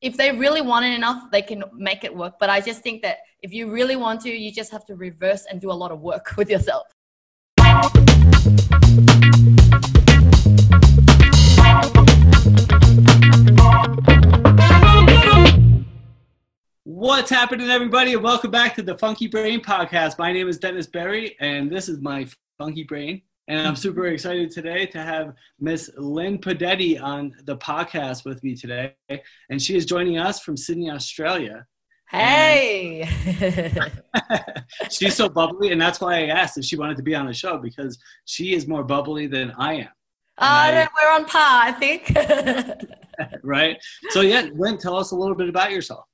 if they really want it enough, they can make it work. But I just think that if you really want to, you just have to reverse and do a lot of work with yourself. What's happening, everybody? And welcome back to the Funky Brain Podcast. My name is Dennis Berry, and this is my Funky Brain. And I'm super excited today to have Miss Linh Podetti on the podcast with me today. And she is joining us from Sydney, Australia. Hey! she's so bubbly, and that's why I asked if she wanted to be on the show because she is more bubbly than I am. Uh, I, we're on par, I think. right? So, yeah, Linh, tell us a little bit about yourself.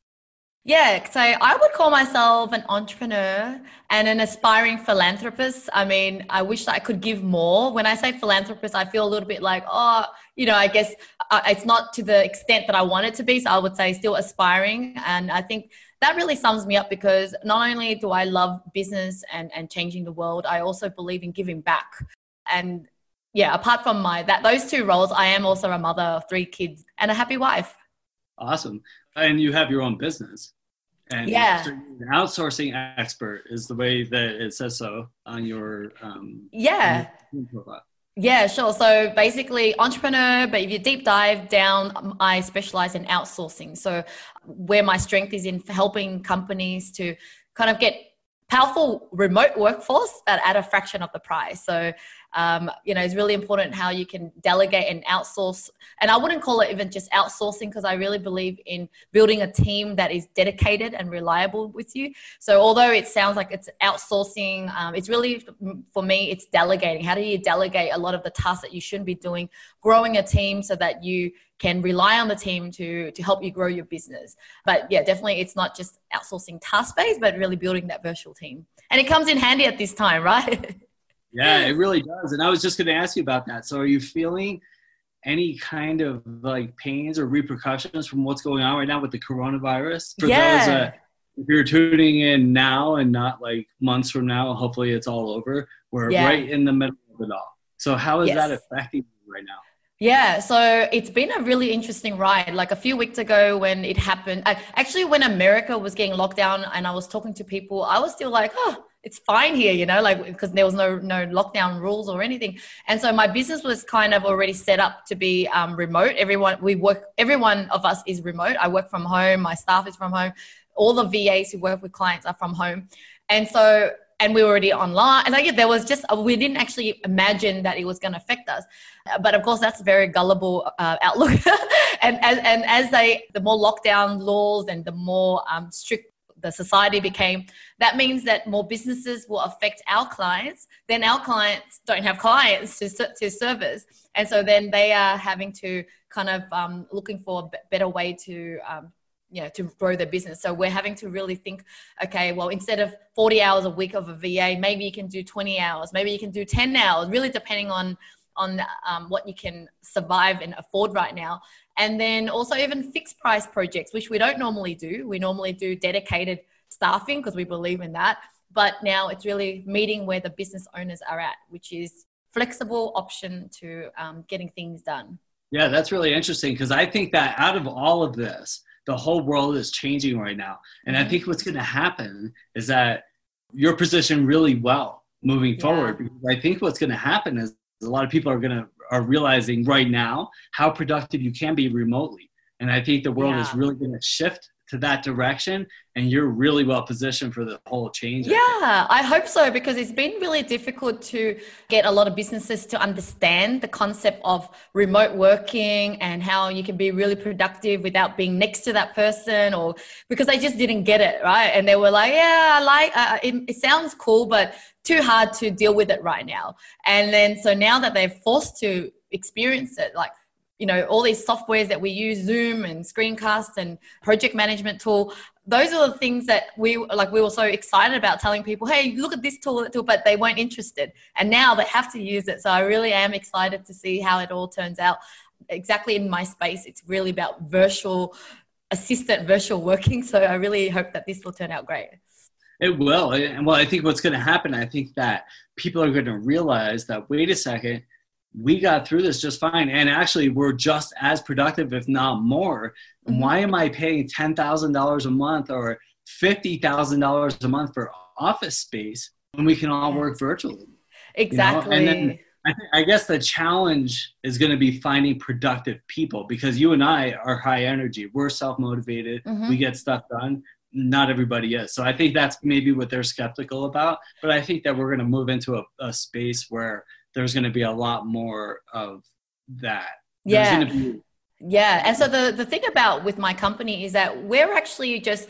Yeah, so I would call myself an entrepreneur and an aspiring philanthropist. I mean, I wish I could give more. When I say philanthropist, I feel a little bit like, oh, you know, I guess uh, it's not to the extent that I want it to be. So I would say still aspiring. And I think that really sums me up because not only do I love business and, and changing the world, I also believe in giving back. And yeah, apart from my that those two roles, I am also a mother of three kids and a happy wife. Awesome. And you have your own business. And yeah. an outsourcing expert is the way that it says so on your um, yeah. On your yeah, sure. So basically, entrepreneur, but if you deep dive down, I specialize in outsourcing. So, where my strength is in helping companies to kind of get powerful remote workforce at, at a fraction of the price. So, um, you know, it's really important how you can delegate and outsource. And I wouldn't call it even just outsourcing because I really believe in building a team that is dedicated and reliable with you. So, although it sounds like it's outsourcing, um, it's really for me, it's delegating. How do you delegate a lot of the tasks that you shouldn't be doing? Growing a team so that you can rely on the team to to help you grow your business. But yeah, definitely it's not just outsourcing task based, but really building that virtual team. And it comes in handy at this time, right? Yeah, it really does. And I was just going to ask you about that. So are you feeling any kind of like pains or repercussions from what's going on right now with the coronavirus? For yeah. those that if you're tuning in now and not like months from now, hopefully it's all over. We're yeah. right in the middle of it all. So how is yes. that affecting you right now? Yeah, so it's been a really interesting ride. Like a few weeks ago when it happened, I, actually, when America was getting locked down and I was talking to people, I was still like, oh, it's fine here, you know, like because there was no no lockdown rules or anything. And so my business was kind of already set up to be um, remote. Everyone we work, everyone of us is remote. I work from home. My staff is from home. All the VAs who work with clients are from home. And so and we were already online. And like, yeah, there was just, we didn't actually imagine that it was going to affect us. But of course, that's a very gullible uh, outlook. and, and, and as they, the more lockdown laws and the more um, strict the society became, that means that more businesses will affect our clients. Then our clients don't have clients to, to service. And so then they are having to kind of um, looking for a better way to um, you know, to grow their business. So we're having to really think, okay, well, instead of 40 hours a week of a VA, maybe you can do 20 hours, maybe you can do 10 hours, really depending on on um, what you can survive and afford right now. And then also even fixed price projects, which we don't normally do. We normally do dedicated staffing because we believe in that. But now it's really meeting where the business owners are at, which is flexible option to um, getting things done. Yeah, that's really interesting because I think that out of all of this, the whole world is changing right now. And I mm-hmm. think what's going to happen is that you're positioned really well moving yeah. forward. Because I think what's going to happen is a lot of people are going to are realizing right now how productive you can be remotely. And I think the world yeah. is really going to shift to that direction and you're really well positioned for the whole change. Yeah, I hope so because it's been really difficult to get a lot of businesses to understand the concept of remote working and how you can be really productive without being next to that person or because they just didn't get it, right? And they were like, yeah, I like uh, it, it sounds cool, but too hard to deal with it right now. And then so now that they're forced to experience it, like you know all these softwares that we use zoom and screencast and project management tool those are the things that we like we were so excited about telling people hey look at this tool tool but they weren't interested. And now they have to use it. So i really am excited to see how it all turns out. Exactly in my space it's really about virtual assistant virtual working. So i really hope that this will turn out great. It will. And well i think what's going to happen i think that people are going to realize that wait a second we got through this just fine. And actually, we're just as productive, if not more. Mm-hmm. Why am I paying $10,000 a month or $50,000 a month for office space when we can all work virtually? Exactly. You know? And then I, th- I guess the challenge is going to be finding productive people because you and I are high energy. We're self motivated. Mm-hmm. We get stuff done. Not everybody is. So I think that's maybe what they're skeptical about. But I think that we're going to move into a, a space where there's going to be a lot more of that. Yeah. Be- yeah. And so the, the thing about with my company is that we're actually just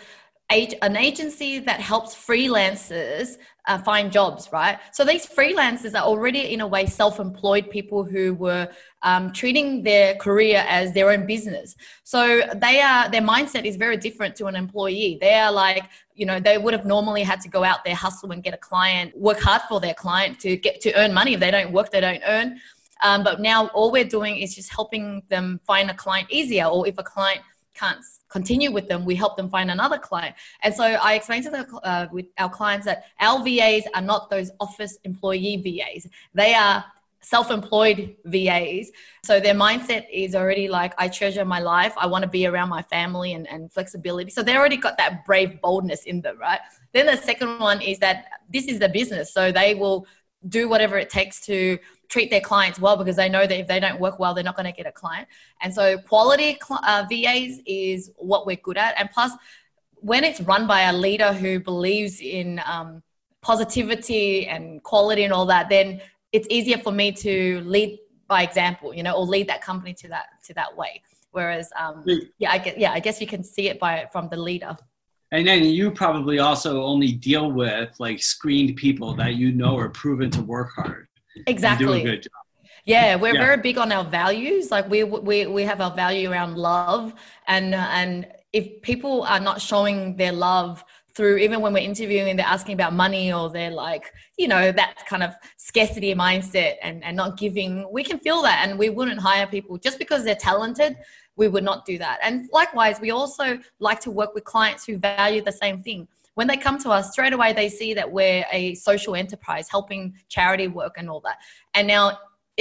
an agency that helps freelancers uh, find jobs, right? So these freelancers are already, in a way, self employed people who were um, treating their career as their own business. So they are, their mindset is very different to an employee. They are like, you know, they would have normally had to go out there, hustle and get a client, work hard for their client to get to earn money. If they don't work, they don't earn. Um, but now all we're doing is just helping them find a client easier, or if a client can't continue with them, we help them find another client. And so I explained to the, uh, with our clients that our VAs are not those office employee VAs. They are self-employed VAs. So their mindset is already like, I treasure my life. I want to be around my family and, and flexibility. So they already got that brave boldness in them, right? Then the second one is that this is the business. So they will do whatever it takes to treat their clients well because they know that if they don't work well, they're not going to get a client. And so quality uh, VAs is what we're good at. And plus, when it's run by a leader who believes in um, positivity and quality and all that, then it's easier for me to lead by example, you know, or lead that company to that to that way. Whereas, um, yeah, I get, yeah, I guess you can see it by from the leader. And then you probably also only deal with like screened people that you know are proven to work hard. Exactly. do a good job. Yeah, we're yeah. very big on our values. Like we we we have our value around love, and and if people are not showing their love through even when we're interviewing they're asking about money or they're like you know that kind of scarcity mindset and, and not giving we can feel that and we wouldn't hire people just because they're talented we would not do that and likewise we also like to work with clients who value the same thing when they come to us straight away they see that we're a social enterprise helping charity work and all that and now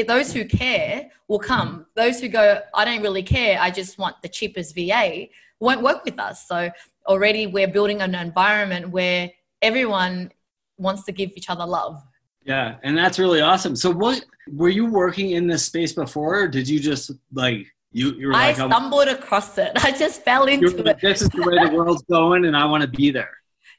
those who care will come those who go i don't really care i just want the cheapest va won't work with us so already we're building an environment where everyone wants to give each other love yeah and that's really awesome so what were you working in this space before or did you just like you, you were I like, stumbled across it. I just fell into it. This is the way the world's going, and I want to be there.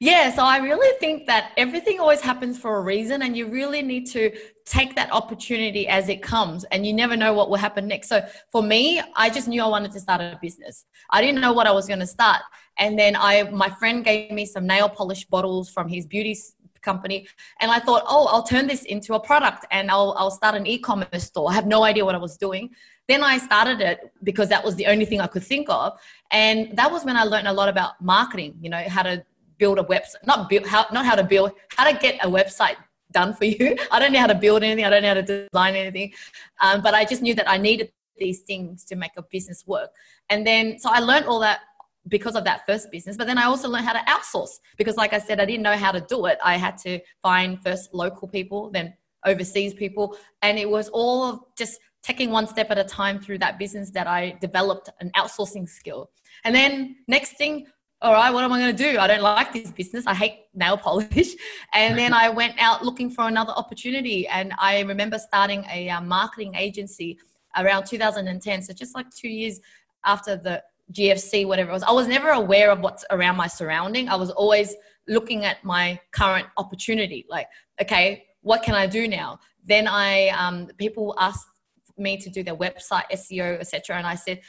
Yeah, so I really think that everything always happens for a reason, and you really need to take that opportunity as it comes, and you never know what will happen next. So for me, I just knew I wanted to start a business. I didn't know what I was going to start, and then I, my friend gave me some nail polish bottles from his beauty company, and I thought, oh, I'll turn this into a product, and I'll I'll start an e-commerce store. I have no idea what I was doing. Then I started it because that was the only thing I could think of, and that was when I learned a lot about marketing. You know how to build a website, not build, how, not how to build, how to get a website done for you. I don't know how to build anything. I don't know how to design anything. Um, but I just knew that I needed these things to make a business work. And then, so I learned all that because of that first business. But then I also learned how to outsource because, like I said, I didn't know how to do it. I had to find first local people, then overseas people. And it was all just taking one step at a time through that business that I developed an outsourcing skill. And then next thing, all right, what am I going to do? I don't like this business. I hate nail polish. And then I went out looking for another opportunity. And I remember starting a uh, marketing agency around 2010. So just like two years after the GFC, whatever it was. I was never aware of what's around my surrounding. I was always looking at my current opportunity. Like, okay, what can I do now? Then I, um, people asked me to do their website, SEO, etc. And I said,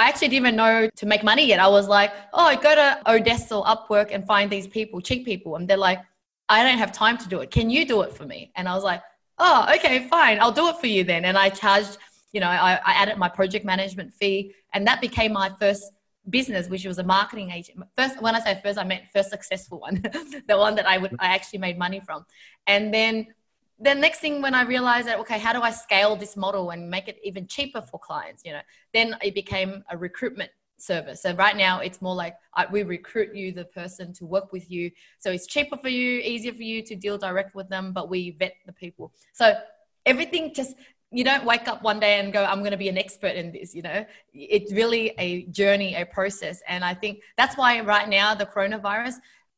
I actually didn't even know to make money yet. I was like, oh, go to oDesk or Upwork and find these people, cheap people. And they're like, I don't have time to do it. Can you do it for me? And I was like, oh, okay, fine. I'll do it for you then. And I charged, you know, I, I added my project management fee. And that became my first business, which was a marketing agent. First, when I say first, I meant first successful one, the one that I would I actually made money from. And then the next thing when I realized that, okay, how do I scale this model and make it even cheaper for clients? You know, then it became a recruitment service. So right now it's more like we recruit you, the person to work with you. So it's cheaper for you, easier for you to deal direct with them, but we vet the people. So everything just you don't wake up one day and go i'm going to be an expert in this you know it's really a journey a process and i think that's why right now the coronavirus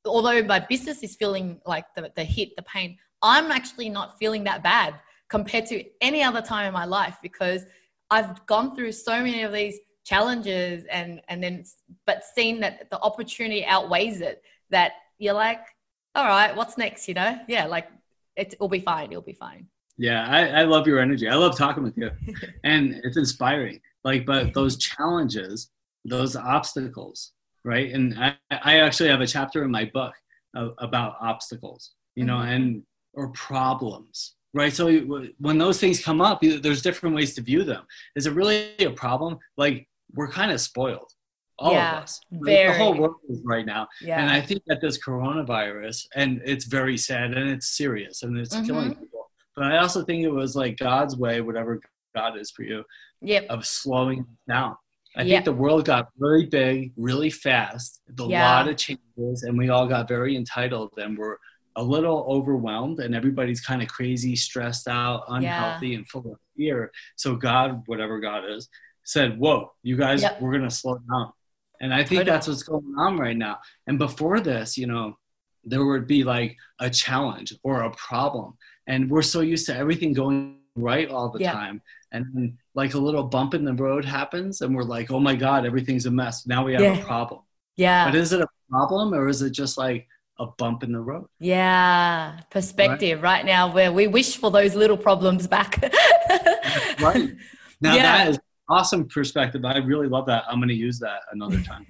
although my business is feeling like the, the hit the pain i'm actually not feeling that bad compared to any other time in my life because i've gone through so many of these challenges and and then but seeing that the opportunity outweighs it that you're like all right what's next? You know? Yeah like it, will be fine it'll be fine. Yeah I, I love your energy. I love talking with you. And it's inspiring. Like but those challenges those obstacles right? And i, I actually have a chapter in my book about obstacles you know? Mm-hmm. and or problems right so when those things come up there's different ways to view them is it really a problem like we're kind of spoiled all yeah, of us very. the whole world is right now yeah. and i think that this coronavirus and it's very sad and it's serious and it's mm-hmm. killing people but i also think it was like god's way whatever god is for you yep. of slowing down i yep. think the world got really big really fast a yeah. lot of changes and we all got very entitled and we're a little overwhelmed and everybody's kind of crazy stressed out unhealthy yeah. and full of fear so god whatever god is said, "Whoa, you guys, yep. we're gonna slow down." And I think that's what's going on right now. And before this, you know, there would be like a challenge or a problem, and we're so used to everything going right all the yep. time, and then, like a little bump in the road happens, and we're like, "Oh my God, everything's a mess." Now we have yeah. a problem. Yeah. But is it a problem or is it just like a bump in the road? Yeah, perspective right, right now where we wish for those little problems back. right. Now yeah. that is awesome perspective. I really love that. I'm going to use that another time.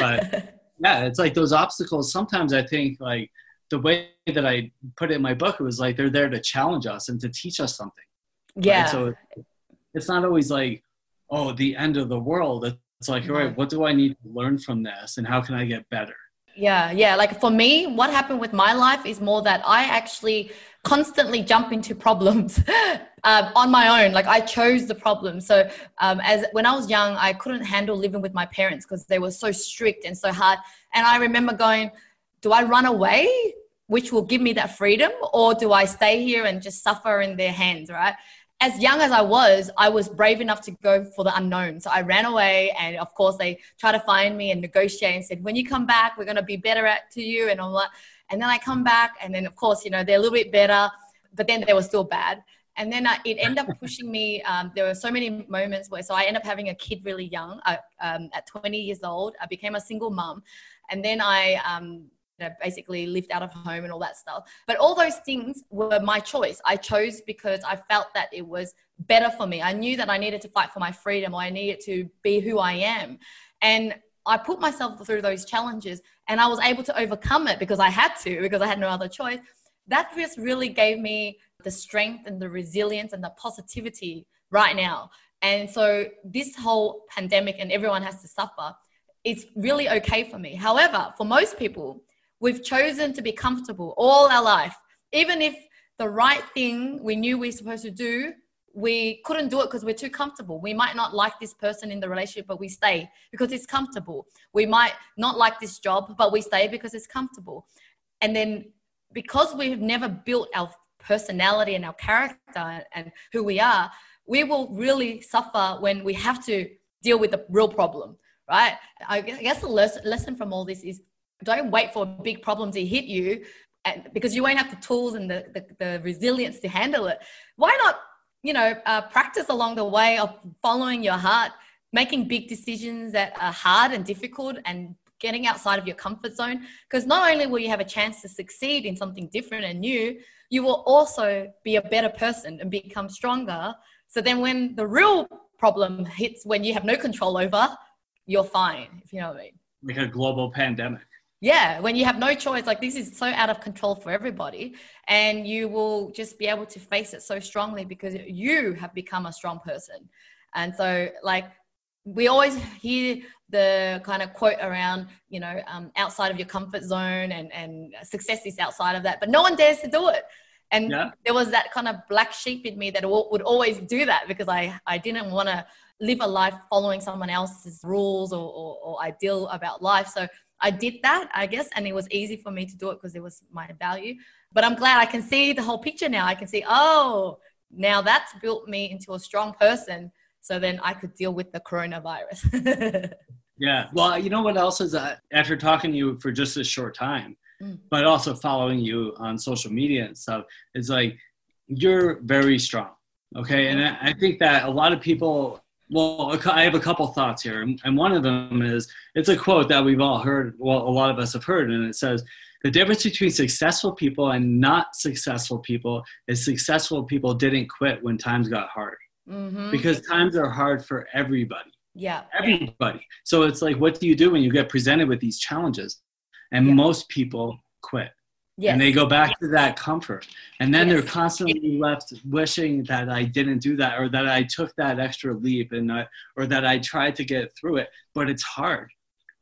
but yeah, it's like those obstacles. Sometimes I think like the way that I put it in my book, it was like they're there to challenge us and to teach us something. Yeah. Right? So it's not always like, oh, the end of the world. It's like, all right, what do I need to learn from this and how can I get better? Yeah, yeah. Like for me, what happened with my life is more that I actually constantly jump into problems uh, on my own. Like I chose the problem. So um, as when I was young, I couldn't handle living with my parents because they were so strict and so hard. And I remember going, "Do I run away?" Which will give me that freedom, or do I stay here and just suffer in their hands, right? As young as I was, I was brave enough to go for the unknown. So I ran away, and of course, they tried to find me and negotiate and said, "When you come back, we're going to be better at to you." And all that. And then I come back, and then of course, you know, they're a little bit better, but then they were still bad. And then I, it ended up pushing me. Um, there were so many moments where, so I ended up having a kid really young. I, um, at 20 years old, I became a single mom, and then I um, know, basically lived out of home and all that stuff. But all those things were my choice. I chose because I felt that it was better for me. I knew that I needed to fight for my freedom or I needed to be who I am. And I put myself through those challenges and I was able to overcome it because I had to, because I had no other choice. That just really gave me the strength and the resilience and the positivity right now. And so this whole pandemic and everyone has to suffer, it's really okay for me. However, for most people, We've chosen to be comfortable all our life. Even if the right thing we knew we were supposed to do, we couldn't do it because we're too comfortable. We might not like this person in the relationship, but we stay because it's comfortable. We might not like this job, but we stay because it's comfortable. And then because we've never built our personality and our character and who we are, we will really suffer when we have to deal with the real problem, right? I guess the lesson from all this is don't wait for big problem to hit you and, because you won't have the tools and the, the, the resilience to handle it. Why not, you know, uh, practice along the way of following your heart, making big decisions that are hard and difficult and getting outside of your comfort zone. Because not only will you have a chance to succeed in something different and new, you will also be a better person and become stronger. So then when the real problem hits when you have no control over, you're fine, if you know what I mean. Like a global pandemic yeah when you have no choice like this is so out of control for everybody and you will just be able to face it so strongly because you have become a strong person. And so like we always hear the kind of quote around you know um, outside of your comfort zone and and success is outside of that but no one dares to do it. And yeah. there was that kind of black sheep in me that would always do that because i i didn't want to live a life following someone else's rules or, or, or ideal about life. So I did that, I guess, and it was easy for me to do it because it was my value. But I'm glad I can see the whole picture now. I can see, oh, now that's built me into a strong person so then I could deal with the coronavirus. yeah. Well, you know what else is that after talking to you for just a short time, mm. but also following you on social media and stuff, it's like you're very strong. Okay. And I think that a lot of people, well, I have a couple thoughts here. And one of them is it's a quote that we've all heard, well, a lot of us have heard, and it says, the difference between successful people and not successful people is successful people didn't quit when times got hard mm-hmm. because times are hard for everybody. Yeah. Everybody. So it's like, what do you do when you get presented with these challenges? And yeah. most people quit. Yes. And they go back to that comfort. And then yes. they're constantly left wishing that I didn't do that or that I took that extra leap and I, or that I tried to get through it. But it's hard.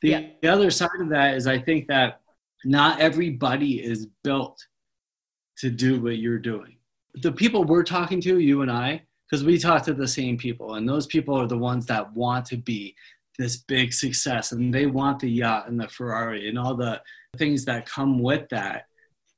The, yeah. the other side of that is I think that not everybody is built to do what you're doing. The people we're talking to, you and I, because we talk to the same people, and those people are the ones that want to be this big success and they want the yacht and the Ferrari and all the things that come with that,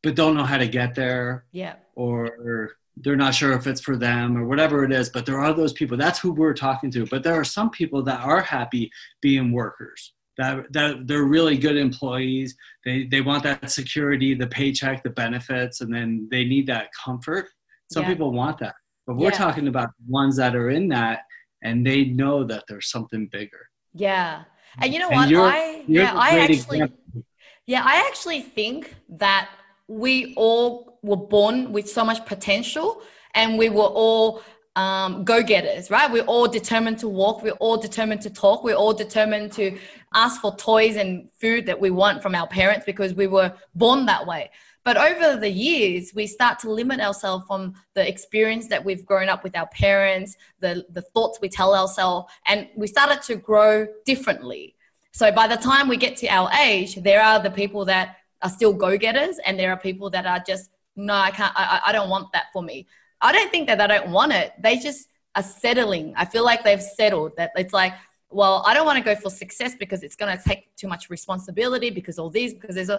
but don't know how to get there. Yeah. Or they're not sure if it's for them or whatever it is, but there are those people. That's who we're talking to. But there are some people that are happy being workers that, that they're really good employees. They, they want that security, the paycheck, the benefits, and then they need that comfort. Some yeah. people want that. But we're yeah. talking about ones that are in that and they know that there's something bigger. Yeah. And you know and what? You're, I you're yeah, I actually example. Yeah, I actually think that we all were born with so much potential and we were all um, go-getters, right? We're all determined to walk. We're all determined to talk. We're all determined to ask for toys and food that we want from our parents because we were born that way. But over the years, we start to limit ourselves from the experience that we've grown up with our parents, the, the thoughts we tell ourselves, and we started to grow differently. So by the time we get to our age, there are the people that are still go-getters, and there are people that are just, no, I can't, I, I don't want that for me. I don't think that they don't want it. They just are settling. I feel like they've settled that it's like, well, I don't want to go for success because it's going to take too much responsibility because all these, because there's a,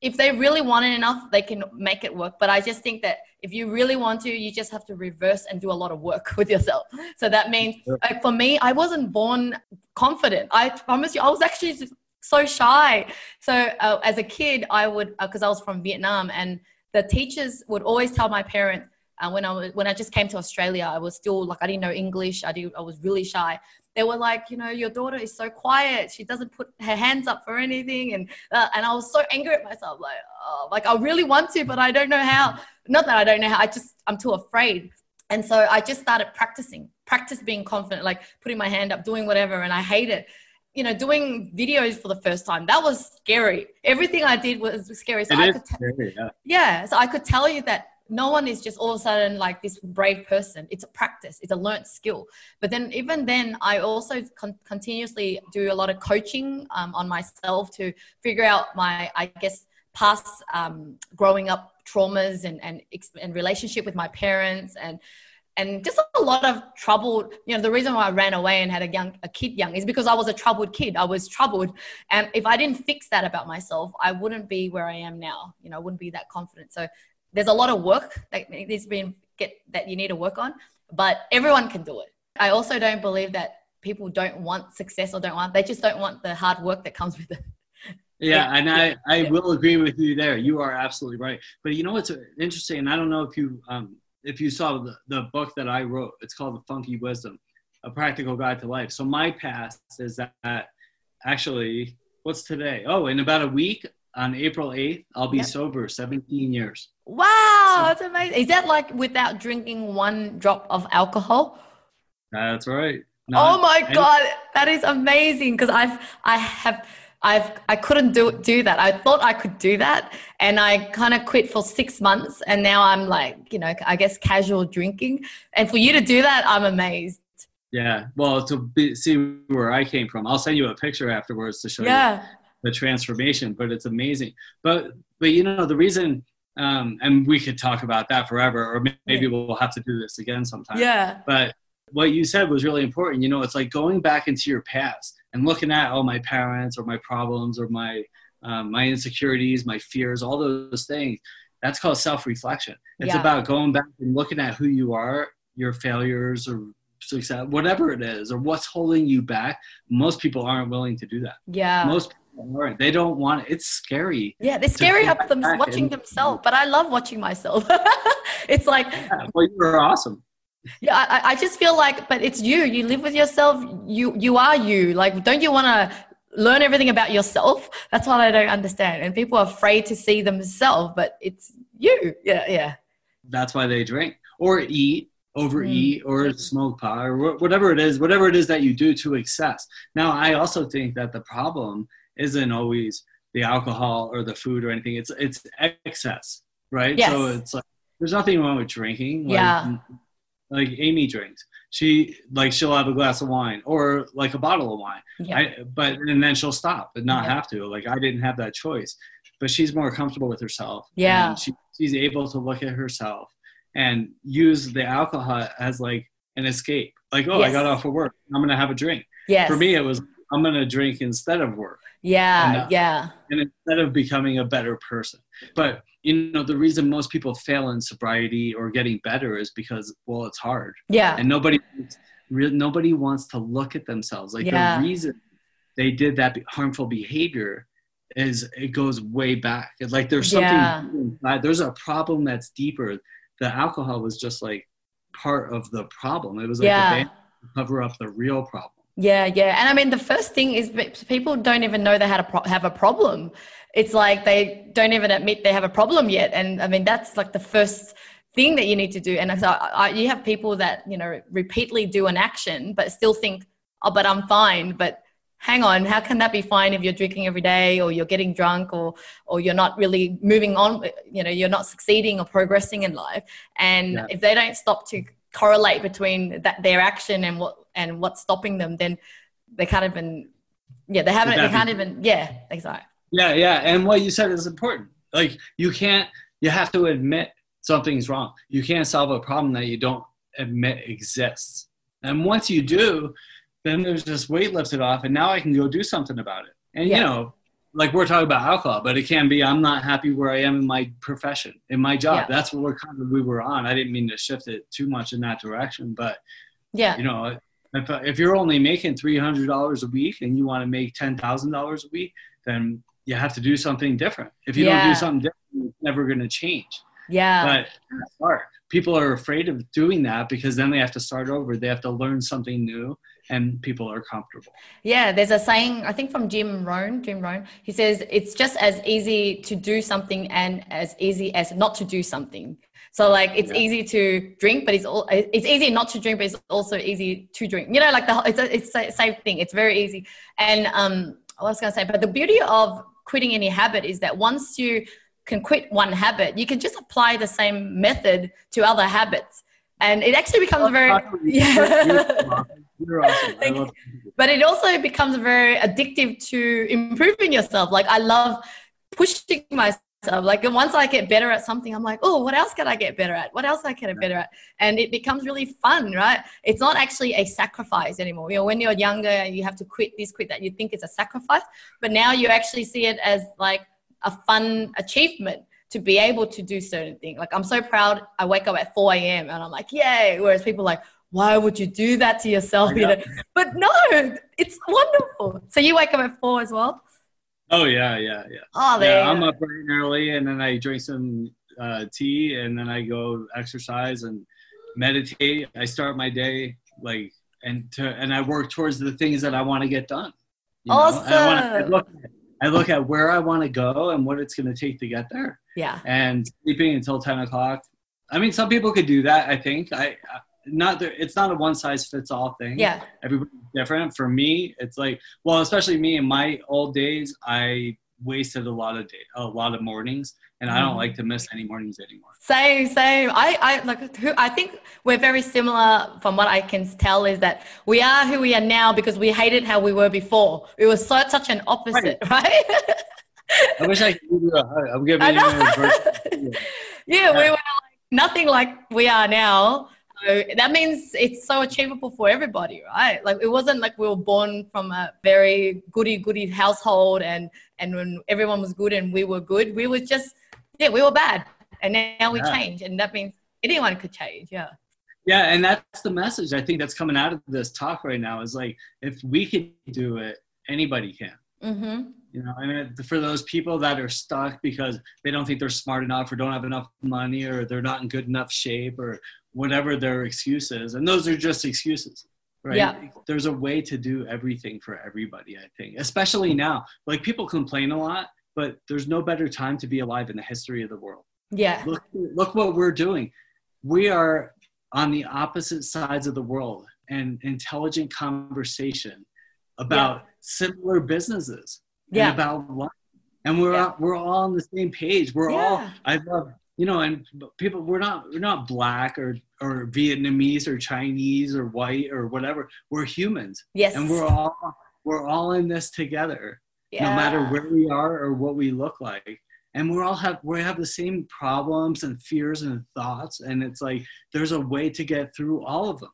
if they really want it enough, they can make it work. But I just think that if you really want to, you just have to reverse and do a lot of work with yourself. So that means, like for me, I wasn't born confident. I promise you, I was actually so shy. So uh, as a kid, I would, because uh, I was from Vietnam, and the teachers would always tell my parents, uh, when I was when I just came to Australia, I was still like I didn't know English. I did I was really shy they were like, you know, your daughter is so quiet. She doesn't put her hands up for anything. And, uh, and I was so angry at myself. Like, oh, like I really want to, but I don't know how. Not that I don't know how, I just, I'm too afraid. And so I just started practicing, practice being confident, like putting my hand up, doing whatever. And I hate it. You know, doing videos for the first time, that was scary. Everything I did was scary. So it I could, t- scary, yeah. yeah. So I could tell you that no one is just all of a sudden like this brave person. It's a practice, it's a learned skill. But then, even then, I also con- continuously do a lot of coaching um, on myself to figure out my, I guess, past um, growing up traumas and, and, and relationship with my parents and and just a lot of troubled you know the reason why i ran away and had a young a kid young is because i was a troubled kid i was troubled and if i didn't fix that about myself i wouldn't be where i am now you know i wouldn't be that confident so there's a lot of work that needs to be get that you need to work on, but everyone can do it. I also don't believe that people don't want success or don't want they just don't want the hard work that comes with it. Yeah, and I, I will agree with you there. You are absolutely right. But you know what's interesting, and I don't know if you um, if you saw the, the book that I wrote. It's called The Funky Wisdom, A Practical Guide to Life. So my past is that actually, what's today? Oh, in about a week, on April 8th, I'll be yep. sober 17 years. Wow, so, that's amazing. Is that like without drinking one drop of alcohol? That's right. oh my god, that is amazing because I've I have I've I couldn't do do that. I thought I could do that and I kind of quit for 6 months and now I'm like, you know, I guess casual drinking. And for you to do that, I'm amazed. Yeah. Well, to be, see where I came from, I'll send you a picture afterwards to show yeah. you the transformation, but it's amazing. But but you know the reason, um, and we could talk about that forever, or maybe yeah. we'll have to do this again sometime. Yeah. But what you said was really important. You know, it's like going back into your past and looking at all my parents or my problems or my um, my insecurities, my fears, all those things. That's called self-reflection. It's Yeah. about going back and looking at who you are, your failures or success, whatever it is, or what's holding you back. Most people aren't willing to do that. Yeah. Most people aren't. They don't want it. It's scary. yeah, they're scary up them watching and- themselves, but I love watching myself. it's like Yeah, well, you're awesome. Yeah, I, I just feel like, but it's you. You live with yourself. You you are you. Like, don't you want to learn everything about yourself? That's what I don't understand. And people are afraid to see themselves, but it's you. Yeah, yeah, That's why they drink or eat, overeat, Mm. or smoke pot, or whatever it is, whatever it is that you do to excess. Now, I also think that the problem isn't always the alcohol or the food or anything. It's it's excess, right? Yes. So it's like there's nothing wrong with drinking. Like, Yeah. Like Amy drinks. She like she'll have a glass of wine or like a bottle of wine. yeah, I, but and then she'll stop and not Yeah. have to. Like I didn't have that choice, but she's more comfortable with herself. Yeah. and she, she's able to look at herself and use the alcohol as like an escape. Like, oh, I got off of work. I'm gonna have a drink. yes. For me, it was I'm gonna drink instead of work yeah, enough. yeah, and instead of becoming a better person. But you know, the reason most people fail in sobriety or getting better is because well, it's hard yeah, and nobody nobody wants to look at themselves like Yeah. the reason they did that harmful behavior is it goes way back like there's something Yeah. inside- there's a problem that's deeper the alcohol was just like part of the problem it was like Yeah. to cover up the real problem yeah, yeah. And I mean, the first thing is people don't even know they had a pro- have a problem. It's like they don't even admit they have a problem yet. And I mean, that's like the first thing that you need to do. And so I, I, you have people that you know repeatedly do an action, but still think, "Oh, but I'm fine." But hang on, how can that be fine if you're drinking every day, or you're getting drunk, or or you're not really moving on? You know, you're not succeeding or progressing in life. And Yeah. if they don't stop to correlate between that their action and what and what's stopping them, then they can't even. Yeah, they haven't. They can't even. Yeah, exactly. yeah yeah and what you said is important like you can't you have to admit something's wrong you can't solve a problem that you don't admit exists and once you do then there's this weight lifted off and now i can go do something about it and Yeah. you know like we're talking about alcohol but it can be i'm not happy where i am in my profession in my job. Yeah. that's what we're kind of we were on. I didn't mean to shift it too much in that direction but Yeah, you know if, if you're only making $300 a week and you want to make $10000 a week then you have to do something different. If you don't do something different it's never going to change. Yeah. but it's hard people are afraid of doing that because then they have to start over they have to learn something new and people are comfortable Yeah, there's a saying, I think from Jim Rohn, Jim Rohn, he says it's just as easy to do something and as easy as not to do something. So like it's Yeah. easy to drink, but it's all it's easy not to drink, but it's also easy to drink. You know, like the whole- it's a, it's the same thing. It's very easy. And um, I was gonna say, but the beauty of quitting any habit is that once you can quit one habit, you can just apply the same method to other habits, and it actually becomes very yeah. You're awesome. Thank but it also becomes very addictive to improving yourself. Like I love pushing myself. Like once I get better at something, I'm like, oh, what else can I get better at? What else I can get better at? And it becomes really fun, right? It's not actually a sacrifice anymore. You know, when you're younger you have to quit this, quit that, you think it's a sacrifice, but now you actually see it as like a fun achievement to be able to do certain things. Like I'm so proud. I wake up at 4 a.m. and I'm like, yay. Whereas people are like, why would you do that to yourself? You know, but no, it's wonderful. So you wake up at four as well? oh yeah yeah yeah Oh, there yeah, I'm up bright and early, and then I drink some uh, tea, and then I go exercise and meditate. I start my day like, and to, and I work towards the things that I want to get done. you know? And I, wanna, I Awesome. look, I look at where I want to go and what it's going to take to get there. Yeah. And sleeping until ten o'clock. I mean, some people could do that. I think I. I not there, it's not a one size fits all thing Yeah. everybody's different. For me, it's like, well, especially me in my old days, I wasted a lot of day, a lot of mornings, and I don't Mhm. like to miss any mornings anymore. Same, same. I, I like who I think we're very similar from what I can tell is that we are who we are now because we hated how we were before. We were so such an opposite, right? I wish I could give you a hug. I'm giving you a virtual. yeah, we were like nothing like we are now. So that means it's so achievable for everybody, right? Like it wasn't like we were born from a very goody goody household and and when everyone was good and we were good, we were just yeah, we were bad. and now we yeah. change, and that means anyone could change. Yeah. Yeah, and that's the message I think that's coming out of this talk right now is like if we can do it, anybody can. Mm-hmm. You know, mean, for those people that are stuck because they don't think they're smart enough or don't have enough money or they're not in good enough shape or whatever their excuse is, and those are just excuses, right? Yeah. There's a way to do everything for everybody, I think, especially now. Like people complain a lot, but there's no better time to be alive in the history of the world. Yeah. Look, look what we're doing. We are on the opposite sides of the world and intelligent conversation about yeah. similar businesses yeah. about life. And we're yeah. all, we're all on the same page. We're yeah. all I love you know, and people we're not we're not black or or Vietnamese or Chinese or white or whatever. We're humans. Yes. And we're all we're all in this together. Yeah. No matter where we are or what we look like. And we're all have we have the same problems and fears and thoughts. And it's like there's a way to get through all of them.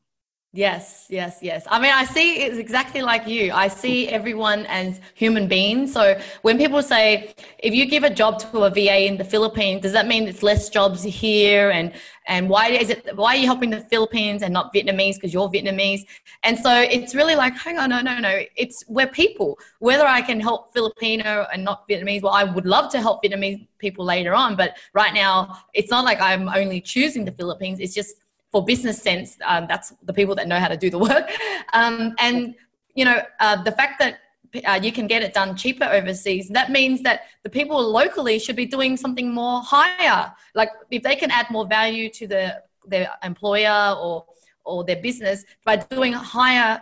Yes, yes, yes. I mean, I see it's exactly like you. I see everyone as human beings. So when people say, if you give a job to a VA in the Philippines, does that mean it's less jobs here? And and why is it? Why are you helping the Philippines and not Vietnamese because you're Vietnamese? And so it's really like, hang on, no, no, no. It's we're people. Whether I can help Filipino and not Vietnamese, well, I would love to help Vietnamese people later on, but right now it's not like I'm only choosing the Philippines. It's just for business sense, um, that's the people that know how to do the work. Um, and, you know, uh, the fact that uh, you can get it done cheaper overseas, that means that the people locally should be doing something more higher. Like if they can add more value to the, their employer or, or their business by doing higher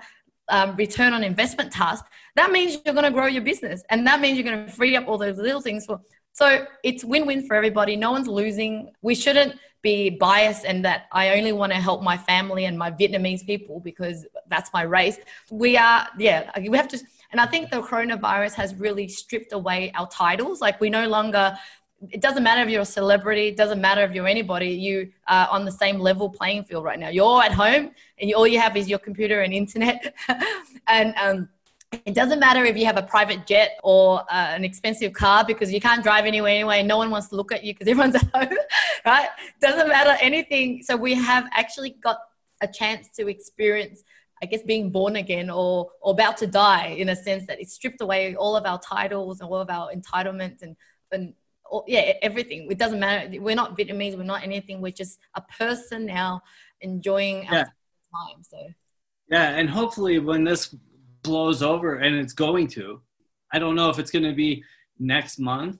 um, return on investment tasks, that means you're going to grow your business. And that means you're going to free up all those little things for. So it's win-win for everybody. No one's losing. We shouldn't be biased and that I only want to help my family and my Vietnamese people because that's my race. We are, yeah, we have to, and I think the coronavirus has really stripped away our titles. Like we no longer, it doesn't matter if you're a celebrity, it doesn't matter if you're anybody, you are on the same level playing field right now. You're at home and all you have is your computer and internet. and, um, it doesn't matter if you have a private jet or uh, an expensive car because you can't drive anywhere anyway. No one wants to look at you because everyone's at home, right? Doesn't matter anything. So we have actually got a chance to experience, I guess, being born again or, or about to die in a sense that it stripped away all of our titles and all of our entitlements and, and all, yeah, everything. It doesn't matter. We're not Vietnamese. We're not anything. We're just a person now enjoying yeah. our time. So. Yeah, and hopefully when this blows over and it's going to. I don't know if it's going to be next month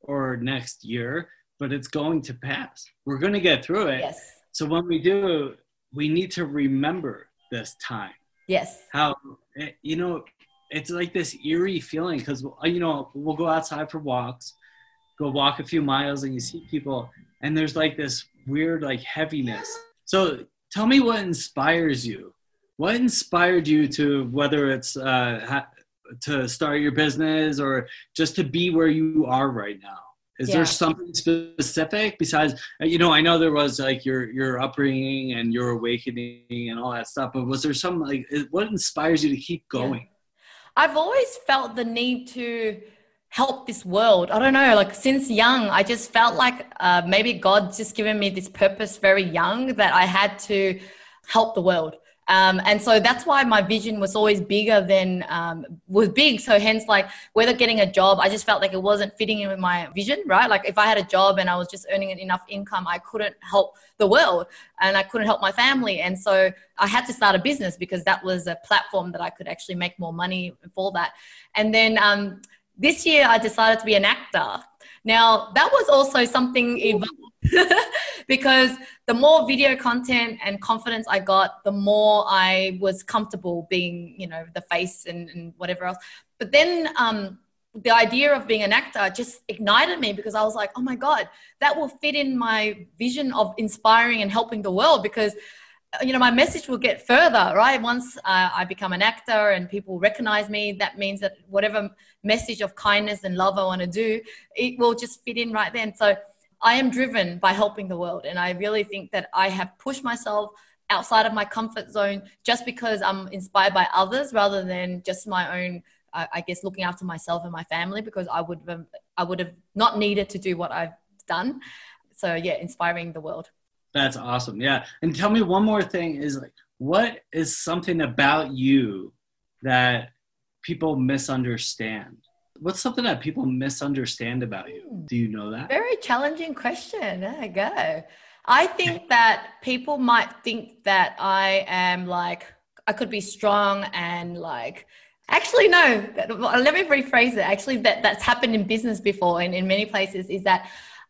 or next year, but it's going to pass. We're going to get through it. Yes. So when we do, we need to remember this time. Yes. How, eh, you know, it's like this eerie feeling because, you know, we'll go outside for walks, go walk a few miles, and you see people, and there's like this weird, like, heaviness. So tell me what inspires you what inspired you to whether it's uh, ha- to start your business or just to be where you are right now is yeah. there something specific besides uh, you know i know there was like your your upbringing and your awakening and all that stuff but was there some like what inspires you to keep going yeah. i've always felt the need to help this world i don't know like since young i just felt like uh, maybe god's just given me this purpose very young that i had to help the world um, and so that's why my vision was always bigger than um, was big. So hence, like whether getting a job, I just felt like it wasn't fitting in with my vision, right? Like if I had a job and I was just earning enough income, I couldn't help the world and I couldn't help my family. And so I had to start a business because that was a platform that I could actually make more money for that. And then um, this year, I decided to be an actor. Now that was also something because the more video content and confidence I got, the more I was comfortable being, you know, the face and, and whatever else. But then um, the idea of being an actor just ignited me because I was like, oh my God, that will fit in my vision of inspiring and helping the world. Because you know my message will get further right? Once uh, i become an actor and people recognize me that means that whatever message of kindness and love i want to do it will just fit in right then. So I am driven by helping the world. And I really think that I have pushed myself outside of my comfort zone just because I'm inspired by others rather than just my own, I guess, looking after myself and my family because I would have, I would have not needed to do what I've done. so yeah, inspiring the world. That's awesome. Yeah. And tell me one more thing is like, what is something about you that people misunderstand? What's something that people misunderstand about you? Hmm. Do you know that? Very challenging question. There you go. I think that people might think that I am like, I could be strong and like, actually, no, let me rephrase it. Actually, that, that's happened in business before and in many places is that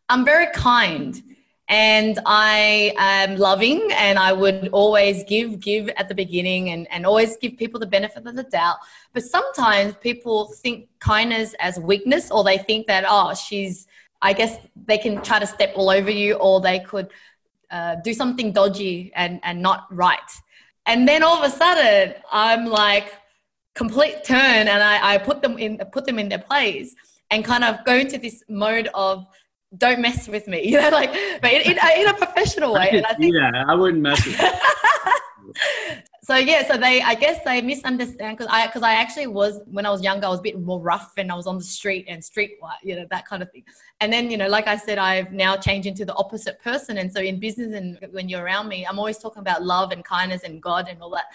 I'm very kind and I am loving and I would always give, give at the beginning and, and always give people the benefit of the doubt. But sometimes people think kindness as weakness or they think that, oh, she's, I guess they can try to step all over you or they could uh, do something dodgy and, and not right. And then all of a sudden I'm like complete turn and I, I put them in, put them in their place and kind of go into this mode of, don't mess with me, you know, like, but in, in, uh, in a professional way. And I think, yeah, I wouldn't mess with so yeah, so they, I guess they misunderstand because I, because I actually was when I was younger, I was a bit more rough and I was on the street and street, you know, that kind of thing. And then, you know, like I said, I've now changed into the opposite person. And so in business and when you're around me, I'm always talking about love and kindness and God and all that.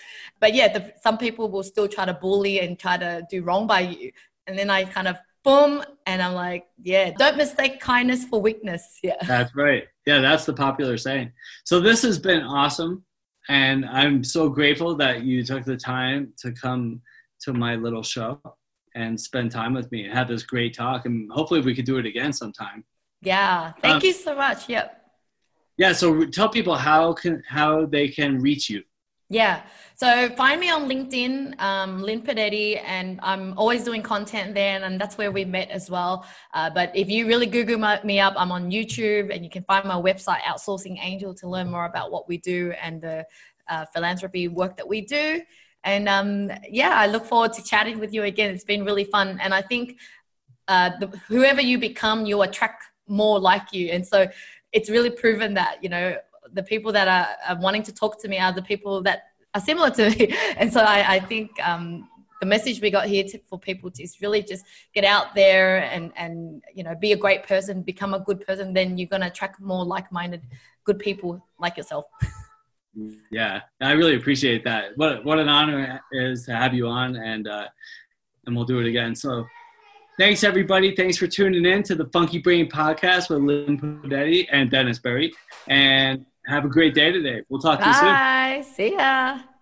But yeah, the, some people will still try to bully and try to do wrong by you. And then I kind of boom and i'm like yeah don't mistake kindness for weakness. Yeah. That's right. Yeah that's the popular saying. So this has been awesome and i'm so grateful that you took the time to come to my little show and spend time with me and have this great talk and hopefully we could do it again sometime. Yeah thank um, you so much. Yep. yeah so tell people how can how they can reach you. Yeah. So find me on LinkedIn, um, Linh Podetti, and I'm always doing content there, and that's where we met as well. Uh, but if you really Google me up, I'm on YouTube, and you can find my website, Outsourcing Angel, to learn more about what we do and the uh, philanthropy work that we do. And um, yeah, I look forward to chatting with you again. It's been really fun, and I think uh, the, whoever you become, you attract more like you, and so it's really proven that you know the people that are, are, wanting to talk to me are the people that are similar to. And so I, I think um, the message we got here to, for people to, is really just get out there and, and, you know, be a great person, become a good person. Then you're going to attract more like-minded, good people like yourself. Yeah, I really appreciate that. What, what an honor it is to have you on and, uh, and we'll do it again. So Thanks, everybody. Thanks for tuning in to the Funky Brain podcast with Linh Pedretti and Dennis Berry. And have a great day today. We'll talk to you soon. Bye. See ya.